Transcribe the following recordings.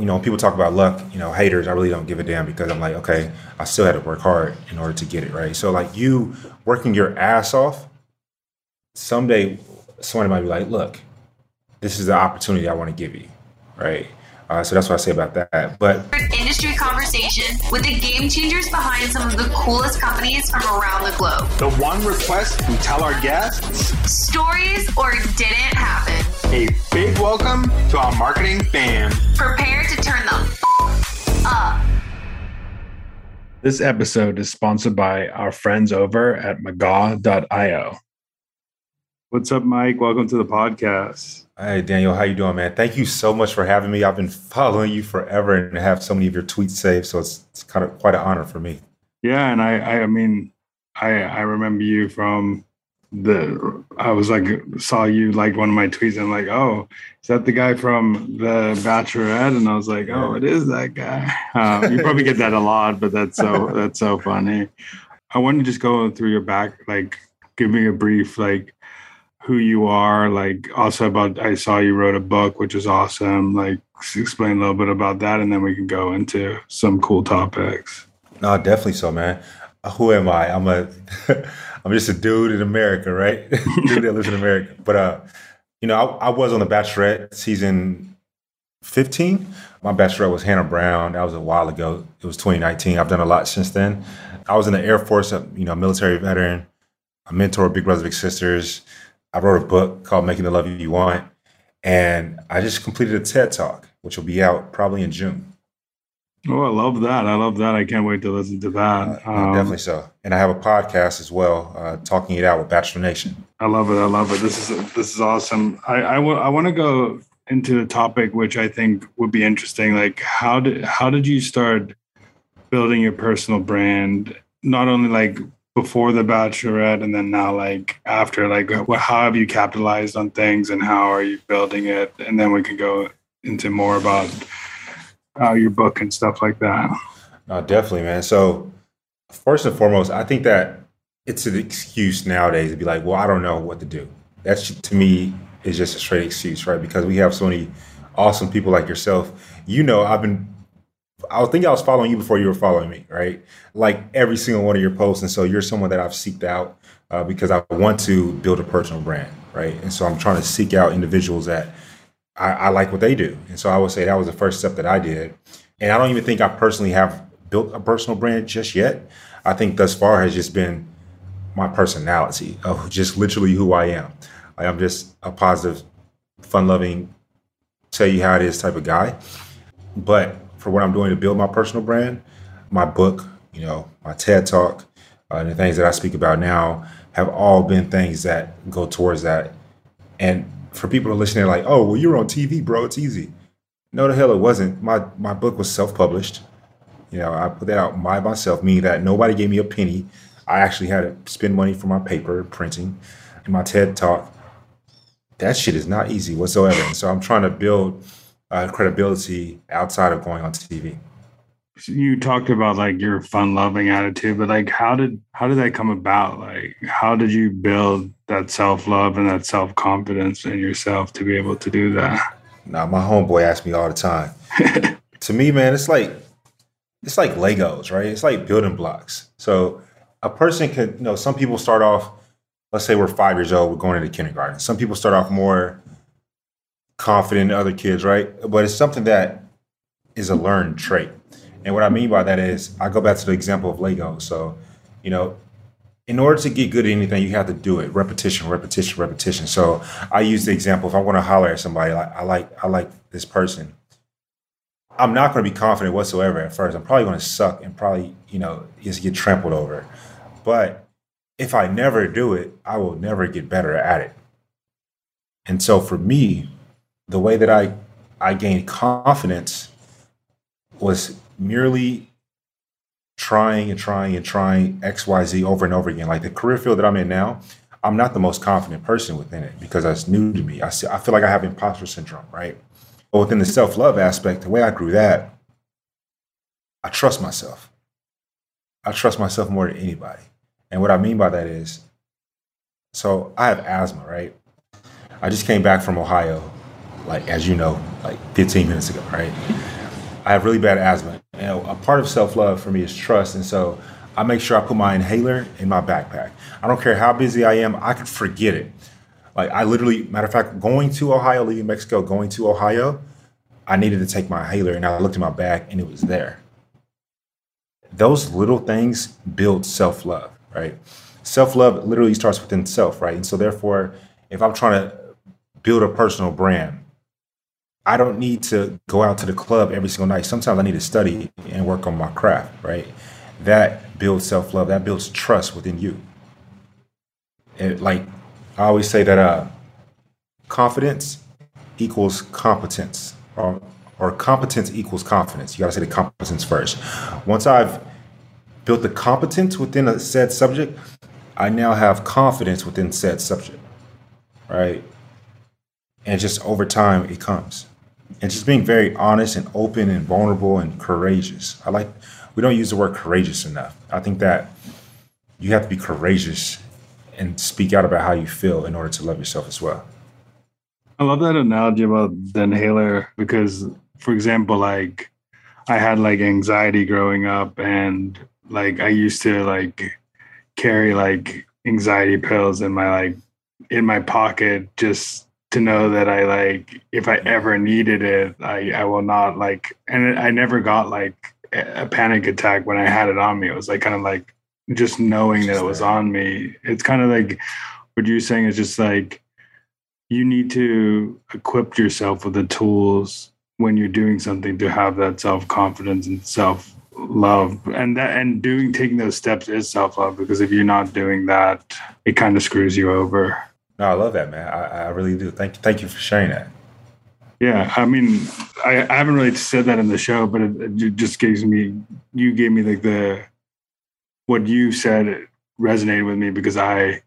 you know, when people talk about luck, you know, haters, I really don't give a damn because I'm like, okay, I still had to work hard in order to get it, right? So like you working your ass off, someday someone might be like, look, this is the opportunity I want to give you, right? Uh, so that's what I say about that. But industry conversation with the game changers behind some of the coolest companies from around the globe. The one request we tell our guests stories or didn't happen. A big welcome to our marketing fam. Prepare to turn the f- up. This episode is sponsored by our friends over at Magaw.io. What's up, Mike? Welcome to the podcast. Hey Daniel, how you doing, man? Thank you so much for having me. I've been following you forever and have so many of your tweets saved, so it's, it's kind of quite an honor for me. Yeah, and I, I, I mean, I, I remember you from the. I was like, saw you like one of my tweets, and I'm like, oh, is that the guy from the Bachelorette? And I was like, oh, it is that guy. Um, you probably get that a lot, but that's so that's so funny. I want to just go through your back, like, give me a brief, like who you are like also about i saw you wrote a book which is awesome like explain a little bit about that and then we can go into some cool topics no definitely so man who am i i'm a i'm just a dude in america right? Dude that lives in america. But uh you know I, I was on the bachelorette season 15 my bachelorette was hannah brown. That was a while ago. It was 2019 i've done a lot since then. I was in the air force you know military veteran a mentor big brothers big sisters. I wrote a book called Making the Love You Want, and I just completed a TED Talk, which will be out probably in June. Oh, I love that! I love that! I can't wait to listen to that. Uh, um, definitely so. And I have a podcast as well, uh, talking it out with Bachelor Nation. I love it. I love it. This is this is awesome. I I, w- I want to go into a topic which I think would be interesting. Like how did how did you start building your personal brand? Not only like before the bachelorette and then now like after like how have you capitalized on things and how are you building it and then we can go into more about uh, your book and stuff like that. No definitely man. So first and foremost i think that it's an excuse nowadays to be like well i don't know what to do. That's to me is just a straight excuse right? Because we have so many awesome people like yourself. You know i've been I think I was following you before you were following me, right? Like every single one of your posts, and so you're someone that I've seeked out uh, because I want to build a personal brand, right? And so I'm trying to seek out individuals that I, I like what they do, and so I would say that was the first step that I did. And I don't even think I personally have built a personal brand just yet. I think thus far has just been my personality of just literally who I am. I'm just a positive, fun-loving, tell you how it is type of guy. But for what I'm doing to build my personal brand. My book, you know, my TED Talk, uh, and the things that I speak about now have all been things that go towards that. And for people to listen, they're like, "Oh, well, you're on TV, bro. It's easy." No, the hell it wasn't. My my book was self-published. You know, I put that out by myself, meaning that nobody gave me a penny. I actually had to spend money for my paper printing. And my TED Talk, that shit is not easy whatsoever. And so I'm trying to build uh, credibility outside of going on TV. You talked about like your fun loving attitude, but like how did how did that come about? Like how did you build that self love and that self confidence in yourself to be able to do that? Now my homeboy asks me all the time. to me, man, it's like it's like Legos, right? It's like building blocks. So a person could, you know, some people start off, let's say we're five years old, we're going into kindergarten. Some people start off more confident in other kids, right? But it's something that is a learned trait. And what I mean by that is, I go back to the example of Lego. So, you know, in order to get good at anything, you have to do it repetition, repetition, repetition. So I use the example if I want to holler at somebody, like I like I like this person. I'm not going to be confident whatsoever at first. I'm probably going to suck and probably you know just get trampled over. But if I never do it, I will never get better at it. And so for me, the way that I I gained confidence was merely trying and trying and trying XYZ over and over again. Like the career field that I'm in now, I'm not the most confident person within it because that's new to me. I, I feel like I have imposter syndrome, right? But within the self love aspect, the way I grew that, I trust myself. I trust myself more than anybody. And what I mean by that is, so I have asthma, right? I just came back from Ohio like as you know, like 15 minutes ago, right? I have really bad asthma. And a part of self love for me is trust. And so I make sure I put my inhaler in my backpack. I don't care how busy I am, I could forget it. Like I literally, matter of fact, going to Ohio, leaving Mexico, going to Ohio, I needed to take my inhaler and I looked in my bag and it was there. Those little things build self love, right? Self love literally starts within self, right? And so, therefore, if I'm trying to build a personal brand, I don't need to go out to the club every single night. Sometimes I need to study and work on my craft, right? That builds self love, that builds trust within you. And like I always say that uh, confidence equals competence, or, or competence equals confidence. You got to say the competence first. Once I've built the competence within a said subject, I now have confidence within said subject, right? And just over time, it comes. And just being very honest and open and vulnerable and courageous. I like, we don't use the word courageous enough. I think that you have to be courageous and speak out about how you feel in order to love yourself as well. I love that analogy about the inhaler because, for example, like I had like anxiety growing up, and like I used to like carry like anxiety pills in my like in my pocket just to know that I like if I mm-hmm. ever needed it, I I will not like. And I never got like a panic attack when I had it on me. It was like kind of like just knowing that it was on me. It's kind of like what you're saying is just like you need to equip yourself with the tools when you're doing something to have that self confidence and self love and that and doing taking those steps is self love because if you're not doing that it kind of screws you over no i love that man i, I really do thank you thank you for sharing that yeah i mean i, I haven't really said that in the show but it, it just gives me you gave me like the what you said resonated with me because I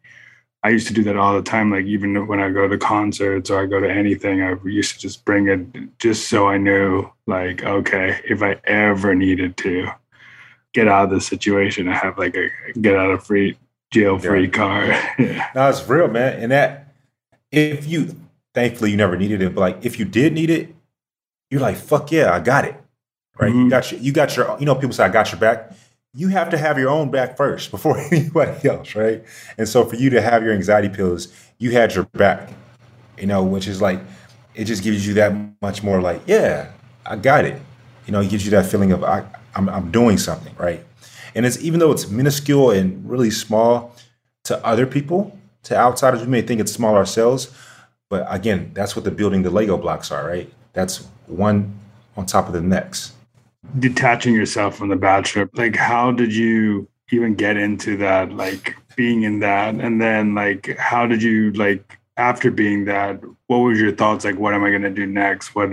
I used to do that all the time. Like even when I go to concerts or I go to anything, I used to just bring it just so I knew, like, okay, if I ever needed to get out of the situation, I have like a get out of free jail free yeah. card. yeah. No, it's real, man. And that if you thankfully you never needed it, but like if you did need it, you're like, fuck yeah, I got it. Right. Mm-hmm. You got your you got your you know, people say I got your back you have to have your own back first before anybody else, right? And so for you to have your anxiety pills, you had your back, you know, which is like, it just gives you that much more like, yeah, I got it. You know, it gives you that feeling of I, I'm, I'm doing something, right? And it's even though it's minuscule and really small to other people, to outsiders, we may think it's small ourselves, but again, that's what the building the Lego blocks are, right? That's one on top of the next. Detaching yourself from the bachelor like how did you even get into that like being in that? And then like how did you like after being that what was your thoughts like what am i going to do next? What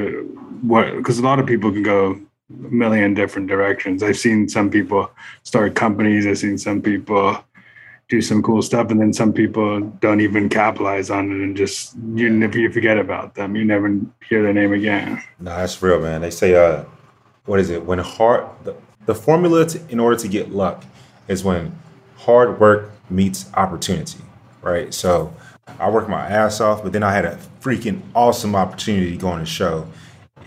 what because a lot of people can go a million different directions. I've seen some people start companies. I've seen some people do some cool stuff and then some people don't even capitalize on it and just you you forget about them. You never hear their name again. No that's real man. They say uh what is it? When hard the, the formula to, in order to get luck is when hard work meets opportunity, right? So I worked my ass off, but then I had a freaking awesome opportunity to go on the show,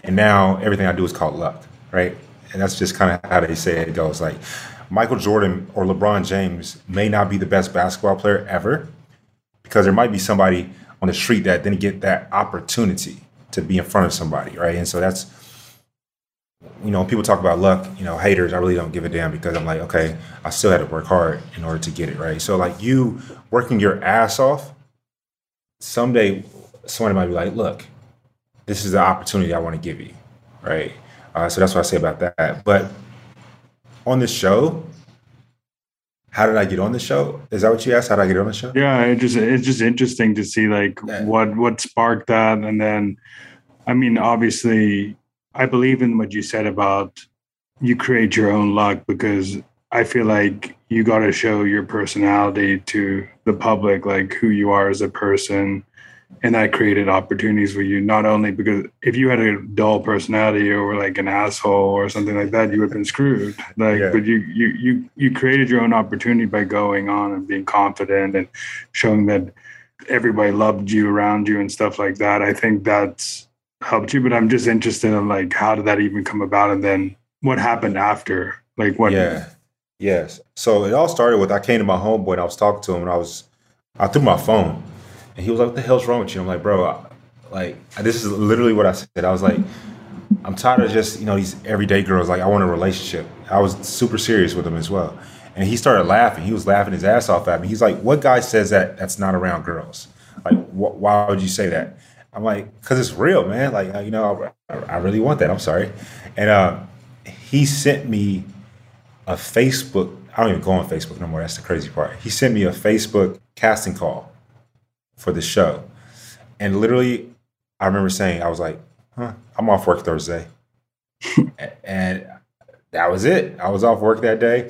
and now everything I do is called luck, right? And that's just kind of how they say it goes. Like Michael Jordan or LeBron James may not be the best basketball player ever, because there might be somebody on the street that didn't get that opportunity to be in front of somebody, right? And so that's you know, people talk about luck, you know, haters, I really don't give a damn because I'm like, okay, I still had to work hard in order to get it, right? So, like, you working your ass off, someday somebody might be like, look, this is the opportunity I want to give you, right? Uh, so that's what I say about that. But on the show, how did I get on the show? Is that what you asked? How did I get on the show? Yeah, it just it's just interesting to see like yeah. what what sparked that, and then, I mean, obviously I believe in what you said about you create your own luck because I feel like you got to show your personality to the public, like who you are as a person. And that created opportunities for you, not only because if you had a dull personality or like an asshole or something like that, you would have been screwed. Like, yeah. but you, you, you, you created your own opportunity by going on and being confident and showing that everybody loved you around you and stuff like that. I think that's helped you, but I'm just interested in like how did that even come about, and then what happened after? Like what? Yeah. Yes. So it all started with I came to my homeboy and I was talking to him and I was I threw my phone and he was like, "What the hell's wrong with you?" I'm like, "Bro, I, like this is literally what I said." I was like, "I'm tired of just you know these everyday girls. Like I want a relationship." I was super serious with him as well, and he started laughing. He was laughing his ass off at me. He's like, "What guy says that? That's not around girls. Like, wh- why would you say that?" I'm like, "Cause it's real, man. Like you know, I, I really want that. I'm sorry." And uh, he sent me a Facebook. I don't even go on Facebook no more. That's the crazy part. He sent me a Facebook casting call for the show, and literally, I remember saying, "I was like, huh, I'm off work Thursday," and that was it. I was off work that day.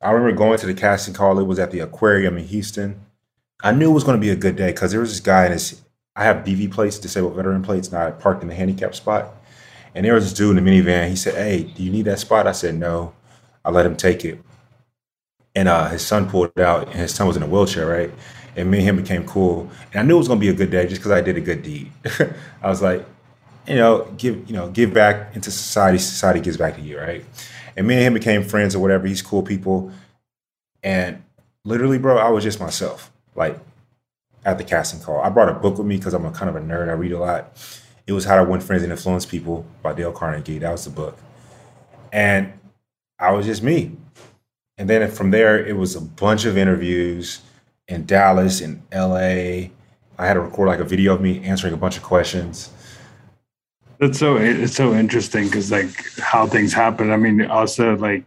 I remember going to the casting call. It was at the aquarium in Houston. I knew it was going to be a good day because there was this guy in his. I have DV plates, disabled veteran plates, and I parked in the handicap spot. And there was this dude in the minivan. He said, "Hey, do you need that spot?" I said, "No." I let him take it. And uh, his son pulled out, and his son was in a wheelchair, right? And me and him became cool. And I knew it was gonna be a good day just because I did a good deed. I was like, you know, give you know, give back into society. Society gives back to you, right? And me and him became friends or whatever. He's cool people. And literally, bro, I was just myself. Like at the casting call, I brought a book with me because I'm a kind of a nerd. I read a lot. It was How to Win Friends and Influence People by Dale Carnegie. That was the book. And I was just me. And then from there, it was a bunch of interviews in Dallas, in LA. I had to record like a video of me answering a bunch of questions. That's so it's so interesting because like how things happen. I mean, also like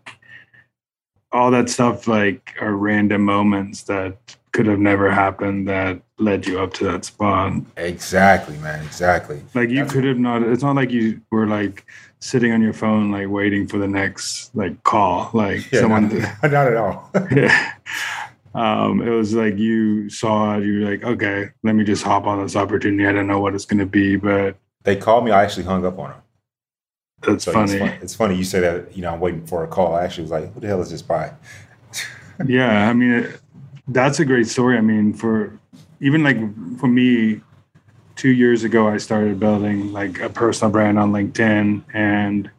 all that stuff like are random moments that could have never happened that led you up to that spot. Exactly, man. Exactly. Like you That's- could have not. It's not like you were like sitting on your phone like waiting for the next like call. Like Yeah, someone. not, not at all. yeah. Um, it was like you saw it, you're like, okay, let me just hop on this opportunity. I don't know what it's gonna be, but they called me. I actually hung up on them. that's So funny. It's, funny. it's funny you say that. You know, I'm waiting for a call. I actually was like, "Who the hell is this by?" yeah i mean it, that's a great story i mean for even like for me two years ago i started building like a personal brand on linkedin and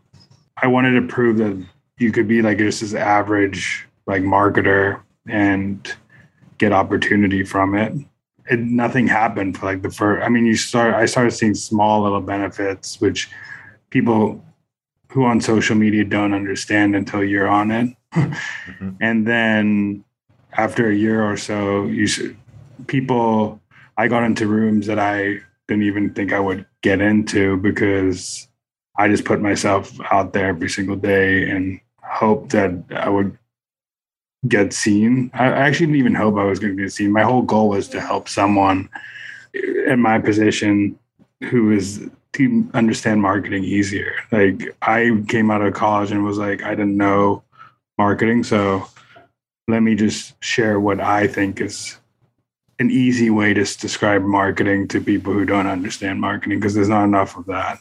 i wanted to prove that you could be like just this average like marketer and get opportunity from it and nothing happened for like the first i mean you start i started seeing small little benefits which people who on social media don't understand until you're on it Mhm. and then after a year or so you should, people i got into rooms that i didn't even think i would get into because i just put myself out there every single day and hoped that i would get seen i actually didn't even hope i was going to get seen my whole goal was to help someone in my position who is to understand marketing easier like i came out of college and was like i didn't know marketing. So let me just share what I think is an easy way to describe marketing to people who don't understand marketing because there's not enough of that.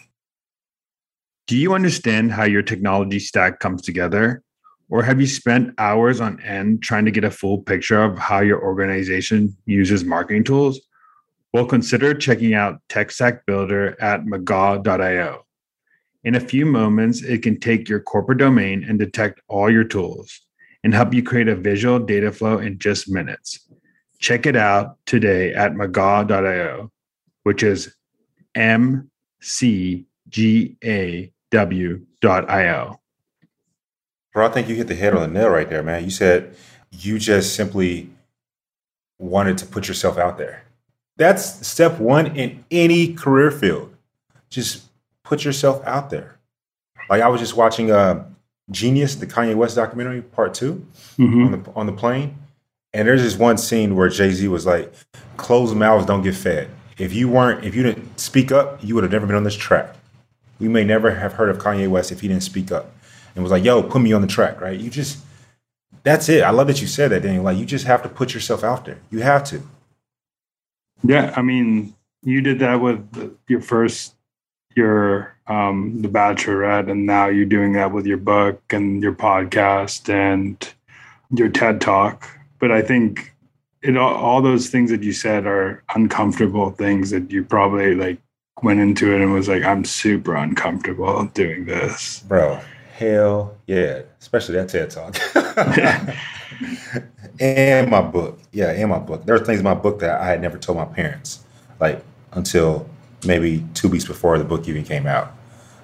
Do you understand how your technology stack comes together? Or have you spent hours on end trying to get a full picture of how your organization uses marketing tools? Well, consider checking out Tech Stack Builder at magaw.io. In a few moments, it can take your corporate domain and detect all your tools and help you create a visual data flow in just minutes. Check it out today at magaw.io, which is M C G A w.io. Bro, I think you hit the head on the nail right there, man. You said you just simply wanted to put yourself out there. That's step one in any career field. Just put yourself out there. Like I was just watching uh, Genius, the Kanye West documentary, part 2 on the on the plane, and there's this one scene where Jay Z was like, "Closed mouths don't get fed." If you weren't, if you didn't speak up, you would have never been on this track. We may never have heard of Kanye West if he didn't speak up and was like, "Yo, put me on the track." Right? You just that's it. I love that you said that, Daniel. Like you just have to put yourself out there. You have to. Yeah, I mean, you did that with your first, your um, The Bachelorette, and now you're doing that with your book and your podcast and your TED Talk. But I think it all, all those things that you said are uncomfortable things that you probably like went into it and was like, I'm super uncomfortable doing this. Bro, hell yeah. Especially that TED talk. and my book. Yeah, and my book. There were things in my book that I had never told my parents, like until maybe two weeks before the book even came out.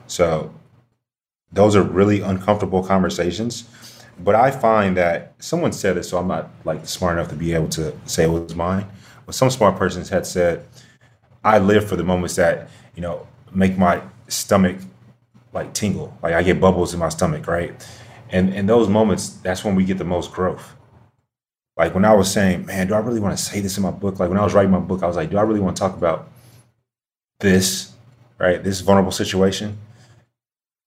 So those are really uncomfortable conversations. But I find that someone said it, so I'm not like smart enough to be able to say it was mine. But some smart persons had said, I live for the moments that, you know, make my stomach like tingle. Like I get bubbles in my stomach, right? And in those moments, that's when we get the most growth. Like when I was saying, man, do I really want to say this in my book? Like when I was writing my book, I was like, do I really want to talk about this, right? This vulnerable situation?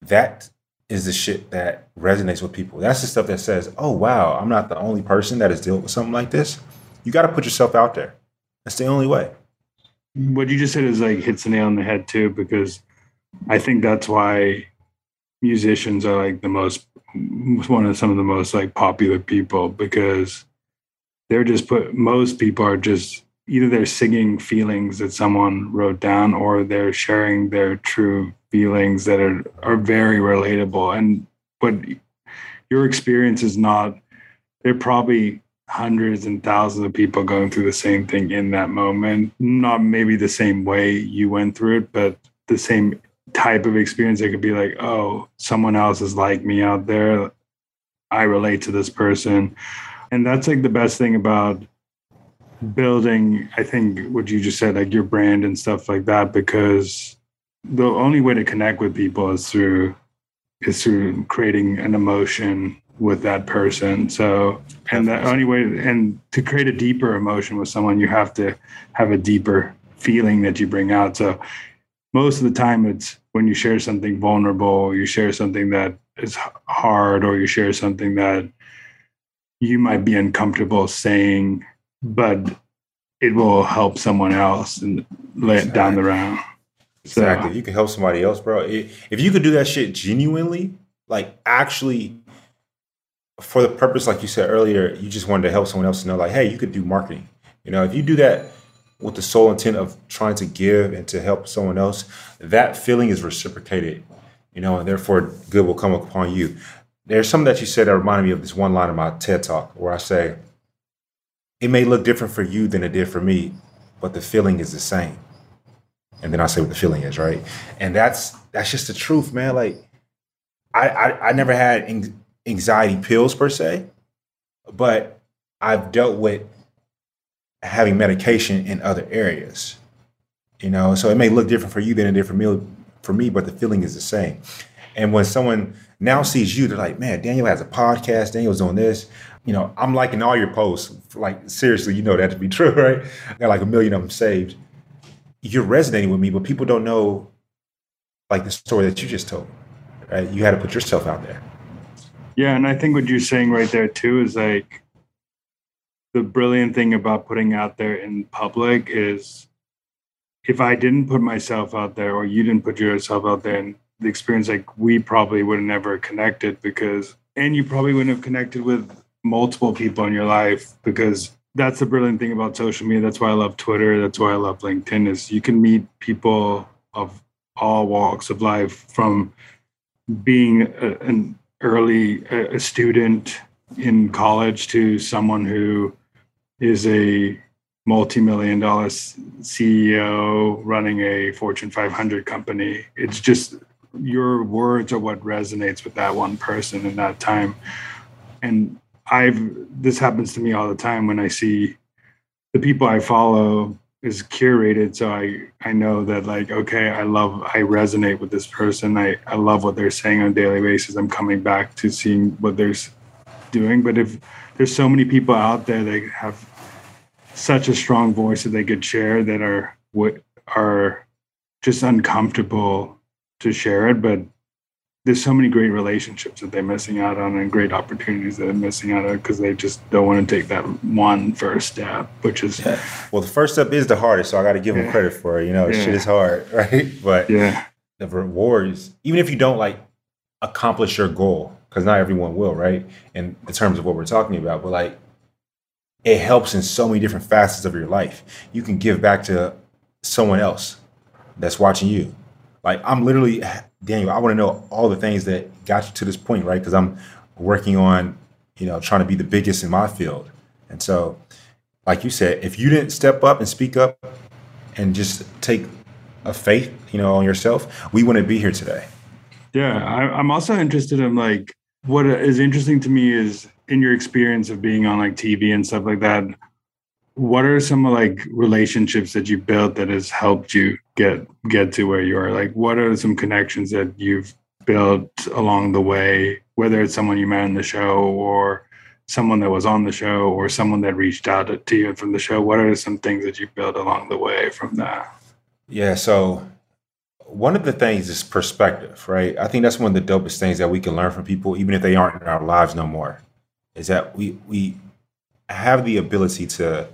That is the shit that resonates with people. That's the stuff that says, oh, wow, I'm not the only person that is dealing with something like this. You got to put yourself out there. That's the only way. What you just said is like hits the nail on the head too, because I think that's why musicians are like the most one of some of the most like popular people because they're just put most people are just either they're singing feelings that someone wrote down or they're sharing their true feelings that are are very relatable. And but your experience is not they're probably hundreds and thousands of people going through the same thing in that moment. Not maybe the same way you went through it but the same type of experience it could be like oh someone else is like me out there. I relate to this person. And that's like the best thing about building i think what you just said like your brand and stuff like that because the only way to connect with people is through is through creating an emotion with that person. So and the only way and to create a deeper emotion with someone you have to have a deeper feeling that you bring out. So most of the time it's when you share something vulnerable you share something that is hard or you share something that you might be uncomfortable saying but it will help someone else and lay it down the round. So, exactly. You can help somebody else bro. If you could do that shit genuinely like actually for the purpose like you said earlier you just wanted to help someone else to know like hey you could do marketing. You know if you do that with the sole intent of trying to give and to help someone else, that feeling is reciprocated, you know, and therefore good will come upon you. There's something that you said that reminded me of this one line in my TED talk where I say, it may look different for you than it did for me, but the feeling is the same. And then I say what the feeling is, right? And that's that's just the truth, man. Like I I, I never had anxiety pills per se, but I've dealt with having medication in other areas. You know, so it may look different for you than it did for me, for me, but the feeling is the same. And when someone now sees you, they're like, "Man, Daniel has a podcast. Daniel's doing this." You know, I'm liking all your posts. Like seriously, you know that to be true, right? I got like a million of them saved. You're resonating with me, but people don't know like the story that you just told. Right? You had to put yourself out there. Yeah, and I think what you're saying right there too is like the brilliant thing about putting out there in public is if I didn't put myself out there or you didn't put yourself out there and the experience like we probably would have never connected because and you probably wouldn't have connected with multiple people in your life because that's the brilliant thing about social media. That's why I love Twitter. That's why I love LinkedIn is you can meet people of all walks of life from being a, an early a student in college to someone who is a multi-million dollar CEO running a Fortune 500 company. It's just your words are what resonates with that one person in that time. And I've this happens to me all the time when I see the people I follow is curated so I I know that like okay I love I resonate with this person I I love what they're saying on a daily basis I'm coming back to seeing what they're doing but if there's so many people out there that have such a strong voice that they could share that are what are just uncomfortable to share it but there's so many great relationships that they're missing out on and great opportunities that they're missing out on because they just don't want to take that one first step which is yeah. well the first step is the hardest so i got to give yeah. them credit for it you know yeah. shit is hard right but yeah the rewards even if you don't like accomplish your goal because not everyone will right in the terms of what we're talking about but like it helps in so many different facets of your life. You can give back to someone else that's watching you. Like I'm literally Daniel. I want to know all the things that got you to this point, right? Because I'm working on, you know, trying to be the biggest in my field. And so, like you said, if you didn't step up and speak up and just take a faith, you know, on yourself, we wouldn't be here today. Yeah, I, I'm also interested in like what is interesting to me is in your experience of being on like TV and stuff like that. What are some like relationships that you built that has helped you get get to where you are? Like, what are some connections that you've built along the way? Whether it's someone you met on the show or someone that was on the show or someone that reached out to you from the show. What are some things that you built along the way from that? Yeah, so one of the things is perspective, right? I think that's one of the dopest things that we can learn from people, even if they aren't in our lives no more, is that we we have the ability to,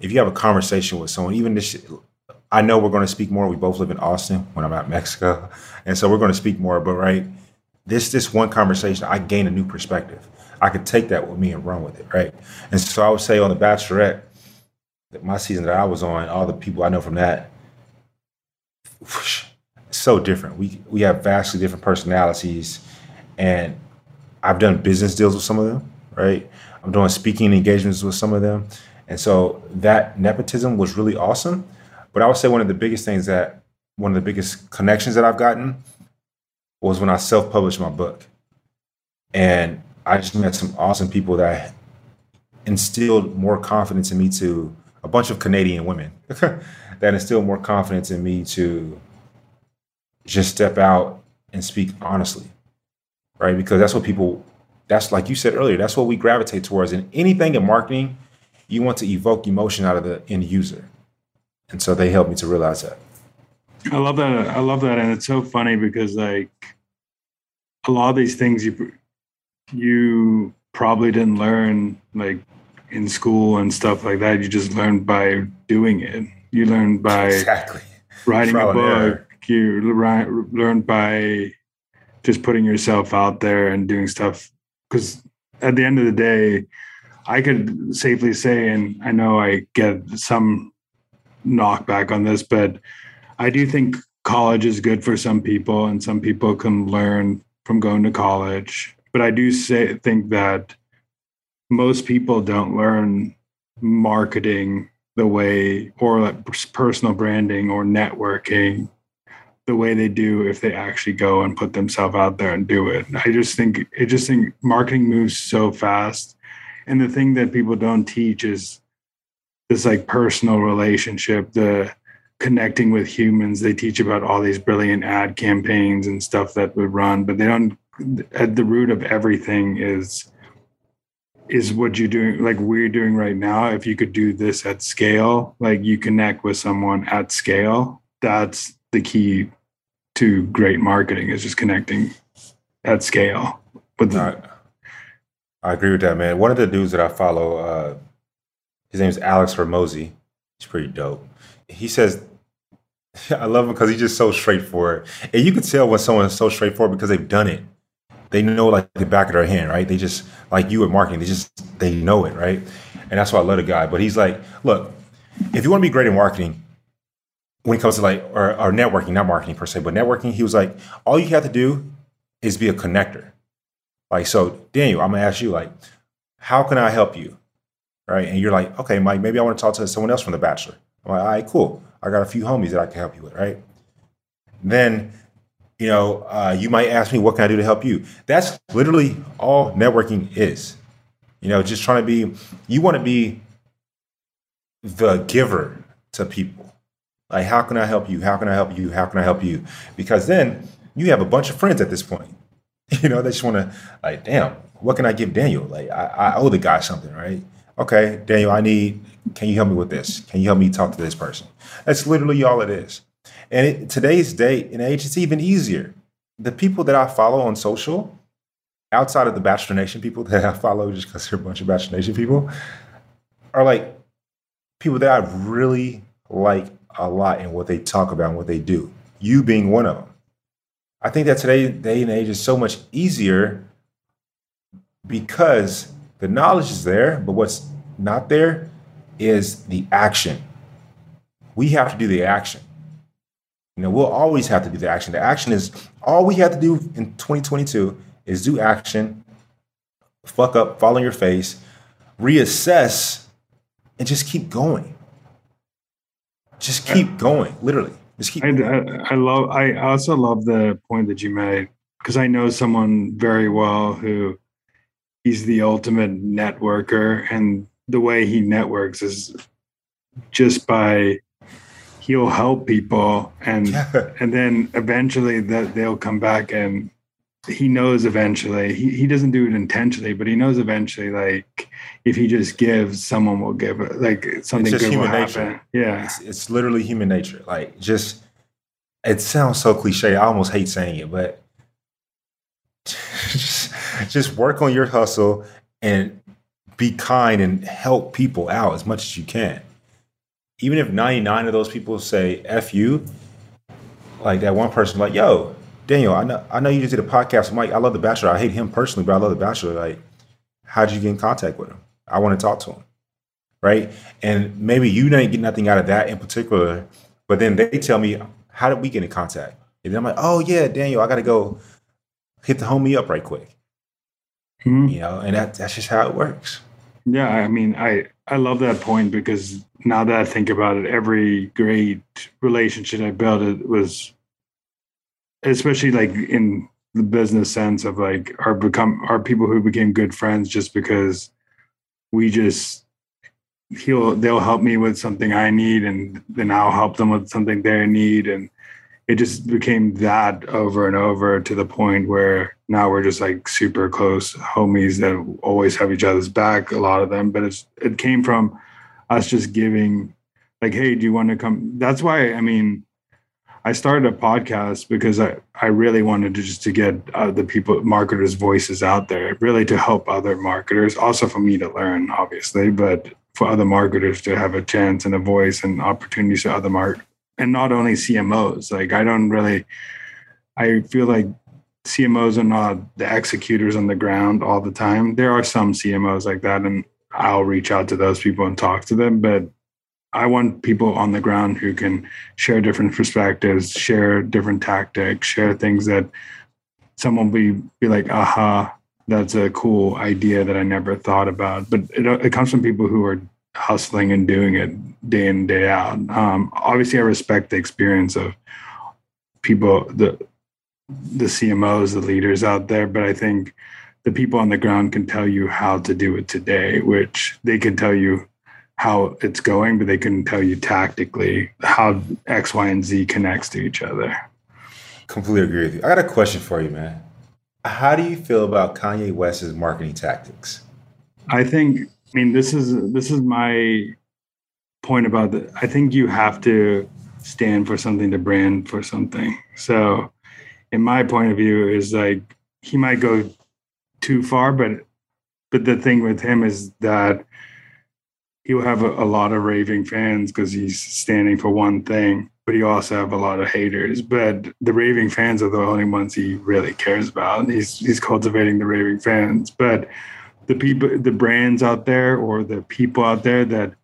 if you have a conversation with someone, even this, I know we're going to speak more. We both live in Austin when I'm at Mexico, and so we're going to speak more. But right, this this one conversation, I gain a new perspective. I could take that with me and run with it, right? And so I would say on the Bachelorette, my season that I was on, all the people I know from that so different. We we have vastly different personalities, and I've done business deals with some of them. Right, I'm doing speaking engagements with some of them, and so that nepotism was really awesome. But I would say one of the biggest things that one of the biggest connections that I've gotten was when I self-published my book, and I just met some awesome people that instilled more confidence in me to a bunch of Canadian women that instilled more confidence in me to just step out and speak honestly, right? Because that's what people, that's like you said earlier, that's what we gravitate towards. In anything in marketing, you want to evoke emotion out of the end user. And so they helped me to realize that. I love that. I love that. And it's so funny because like a lot of these things you, you probably didn't learn like in school and stuff like that. You just learned by doing it. You learned by exactly. writing Trial a book, you learn by just putting yourself out there and doing stuff because at the end of the day i could safely say and i know i get some knockback on this but i do think college is good for some people and some people can learn from going to college. But i do say think that most people don't learn marketing the way or like personal branding or networking the way they do if they actually go and put themselves out there and do it. I just think it just think marketing moves so fast. And the thing that people don't teach is this like personal relationship, the connecting with humans. They teach about all these brilliant ad campaigns and stuff that would run, but they don't at the root of everything is is what you're doing like we're doing right now if you could do this at scale like you connect with someone at scale that's the key to great marketing is just connecting at scale. With the- I agree with that, man. One of the dudes that I follow, uh, his name is Alex Hormozi. He's pretty dope. He says, I love him because he's just so straightforward. And you can tell when someone is so straightforward because they've done it. They know like the back of their hand, right? They just like you at marketing, they just they know it, right? And that's why I love the guy. But he's like, look, if you want to be great in marketing, when it comes to like or networking, not marketing per se, but networking, he was like, all you have to do is be a connector. Like, so Daniel, I'm gonna ask you, like, how can I help you? Right. And you're like, okay, Mike, maybe I want to talk to someone else from the bachelor. I'm like, all right, cool. I got a few homies that I can help you with, right? Then, you know, uh, you might ask me, what can I do to help you? That's literally all networking is. You know, just trying to be, you want to be the giver to people like, how can I help you? How can I help you? How can I help you? Because then you have a bunch of friends at this point. You know, they just want to, like, damn, what can I give Daniel? Like, I, I owe the guy something, right? Okay, Daniel, I need, can you help me with this? Can you help me talk to this person? That's literally all it is. And it, today's day and age, it's even easier. The people that I follow on social, outside of the Bachelor Nation people that I follow just because they're a bunch of Bachelor Nation people, are like people that I really like a lot in what they talk about and what they do. You being one of them. I think that today day and age is so much easier because the knowledge is there, but what's not there is the action. We have to do the action. You know, we'll always have to do the action. The action is all we have to do in 2022 is do action, fuck up, fall on your face, reassess, and just keep going. Just keep going, literally. Just keep. I, I, I love. I also love the point that you made because I know someone very well who he's the ultimate networker, and the way he networks is just by he'll help people and and then eventually that they'll come back and he knows eventually he, he doesn't do it intentionally but he knows eventually like if he just gives someone will give it like something good will happen. yeah. It's, it's literally human nature. Like just it sounds so cliche i almost hate saying it but just, just work on your hustle and be kind and help people out as much as you can. Even if 99 of those people say F you, like that one person, like, yo, Daniel, I know I know you just did a podcast with Mike. I love The Bachelor. I hate him personally, but I love The Bachelor. Like, how did you get in contact with him? I want to talk to him. Right. And maybe you didn't get nothing out of that in particular, but then they tell me, how did we get in contact? And then I'm like, oh yeah, Daniel, I gotta go hit the homie up right quick. Mm-hmm. You know, and that, that's just how it works. Yeah, I mean, I I love that point because now that I think about it, every great relationship I built it was, especially like in the business sense of like our become our people who became good friends just because we just he'll they'll help me with something I need and then I'll help them with something they need. And it just became that over and over to the point where now we're just like super close homies that always have each other's back a lot of them. But it's it came from us just giving like hey do you want to come? That's why i mean i started a podcast because i i really wanted to just to get uh, the people marketers voices out there really to help other marketers also for me to learn obviously but for other marketers to have a chance and a voice and opportunities to other mark and not only cmos like i don't really i feel like cmos are not the executors on the ground all the time there are some cmos like that and I'll reach out to those people and talk to them. But I want people on the ground who can share different perspectives, share different tactics, share things that someone will be, be like, aha, that's a cool idea that I never thought about. But it, it comes from people who are hustling and doing it day in, day out. Um, obviously, I respect the experience of people, the the CMOs, the leaders out there, but I think the people on the ground can tell you how to do it today, which they can tell you how it's going, but they can tell you tactically how X, Y, and Z connects to each other. Completely agree with you. I got a question for you, man. How do you feel about Kanye West's marketing tactics? I think, I mean, this is this is my point about the. I think you have to stand for something to brand for something. So, in my point of view, is like he might go too far, but but the thing with him is that he'll have a, a lot of raving fans because he's standing for one thing, but he also have a lot of haters. But the raving fans are the only ones he really cares about. He's he's cultivating the raving fans, but the people, the brands out there, or the people out there that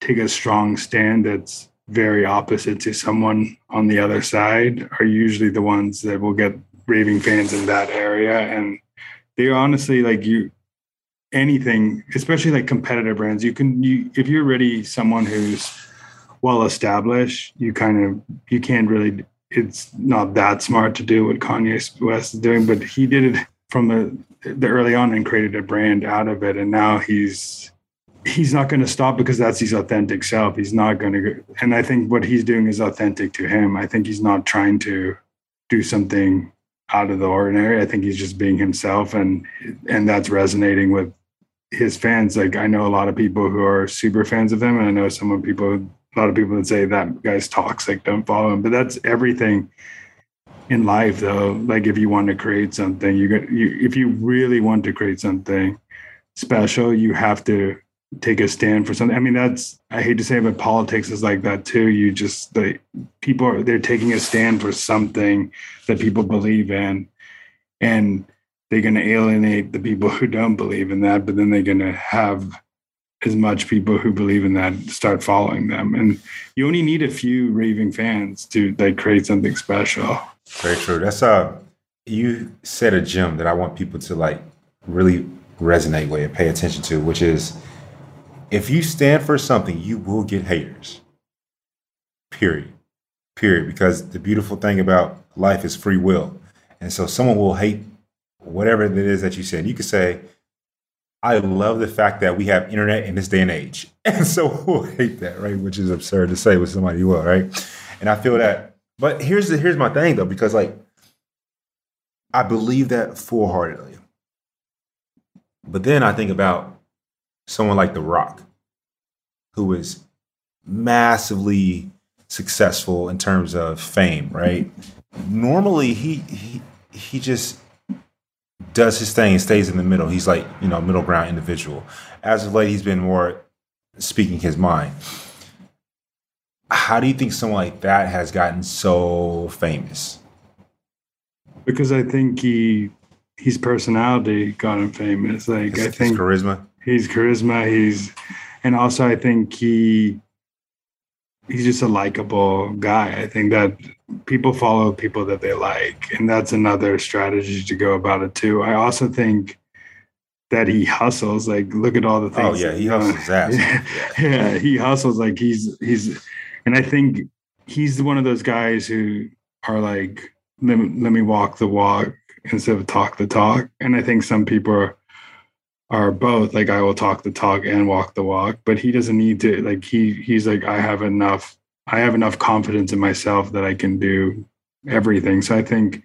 take a strong stand that's very opposite to someone on the other side are usually the ones that will get raving fans in that area and they honestly like you anything, especially like competitive brands. You can you if you're really someone who's well established, you kind of you can't really. It's not that smart to do what Kanye West is doing, but he did it from the the early on and created a brand out of it, and now he's he's not going to stop because that's his authentic self. He's not going to, and I think what he's doing is authentic to him. I think he's not trying to do something out of the ordinary. I think he's just being himself, and and that's resonating with his fans. Like I know a lot of people who are super fans of him, and I know some of people, a lot of people that say that guy's toxic, don't follow him. But that's everything in life, though. Like if you want to create something, you get you if you really want to create something special, you have to take a stand for something. I mean, that's I hate to say it, but politics is like that too. You just the people are they're taking a stand for something that people believe in, and they're going to alienate the people who don't believe in that. But then they're going to have as much people who believe in that start following them. And you only need a few raving fans to like create something special. Very true. That's uh you said a gem that I want people to like really resonate with and pay attention to, which is if you stand for something, you will get haters. Period. Period. Because the beautiful thing about life is free will. And so someone will hate whatever it is that you said. You could say, I love the fact that we have internet in this day and age. And so we'll hate that, right? Which is absurd to say with somebody you will, right? And I feel that, but here's the here's my thing though, because like I believe that full heartedly. But then I think about someone like The Rock, who is massively successful in terms of fame, right? Normally he he he just does his thing and stays in the middle. He's like, you know, middle ground individual. As of late, he's been more speaking his mind. How do you think someone like that has gotten so famous? Because I think he his personality got him famous. Like His, I think his charisma. he's charisma. He's and also I think he he's just a likable guy. I think that people follow people that they like, and that's another strategy to go about it too. I also think that he hustles. Like, look at all the things. Oh things. yeah, he hustles ass. yeah, yeah, he hustles like he's he's, and I think he's one of those guys who are like, let me, let me walk the walk instead of talk the talk. And I think some people are, are both like, I will talk the talk and walk the walk, but he doesn't need to like he he's like, I have enough, I have enough confidence in myself that I can do everything. So I think.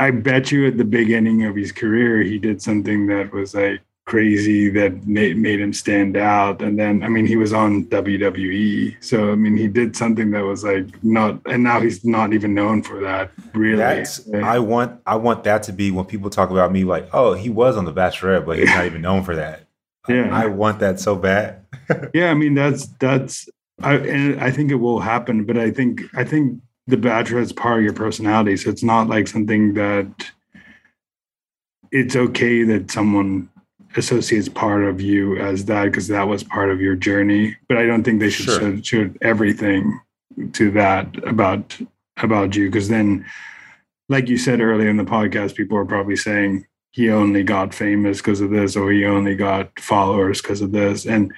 I bet you at the beginning of his career, he did something that was like crazy that made, made him stand out. And then, I mean, he was on WWE. So, I mean, he did something that was like not, and now he's not even known for that, really. That's I want I want that to be when people talk about me like, oh, he was on the Bachelorette, but he's not even known for that. Yeah. I want that so bad. yeah, I mean, that's, that's, I, and I think it will happen, but I think, I think the Bachelor is part of your personality. So it's not like something that it's okay that someone associates part of you as that because that was part of your journey. But I don't think they should Sure. should, should everything to that about about you because then, like you said earlier in the podcast, people are probably saying he only got famous because of this or he only got followers because of this and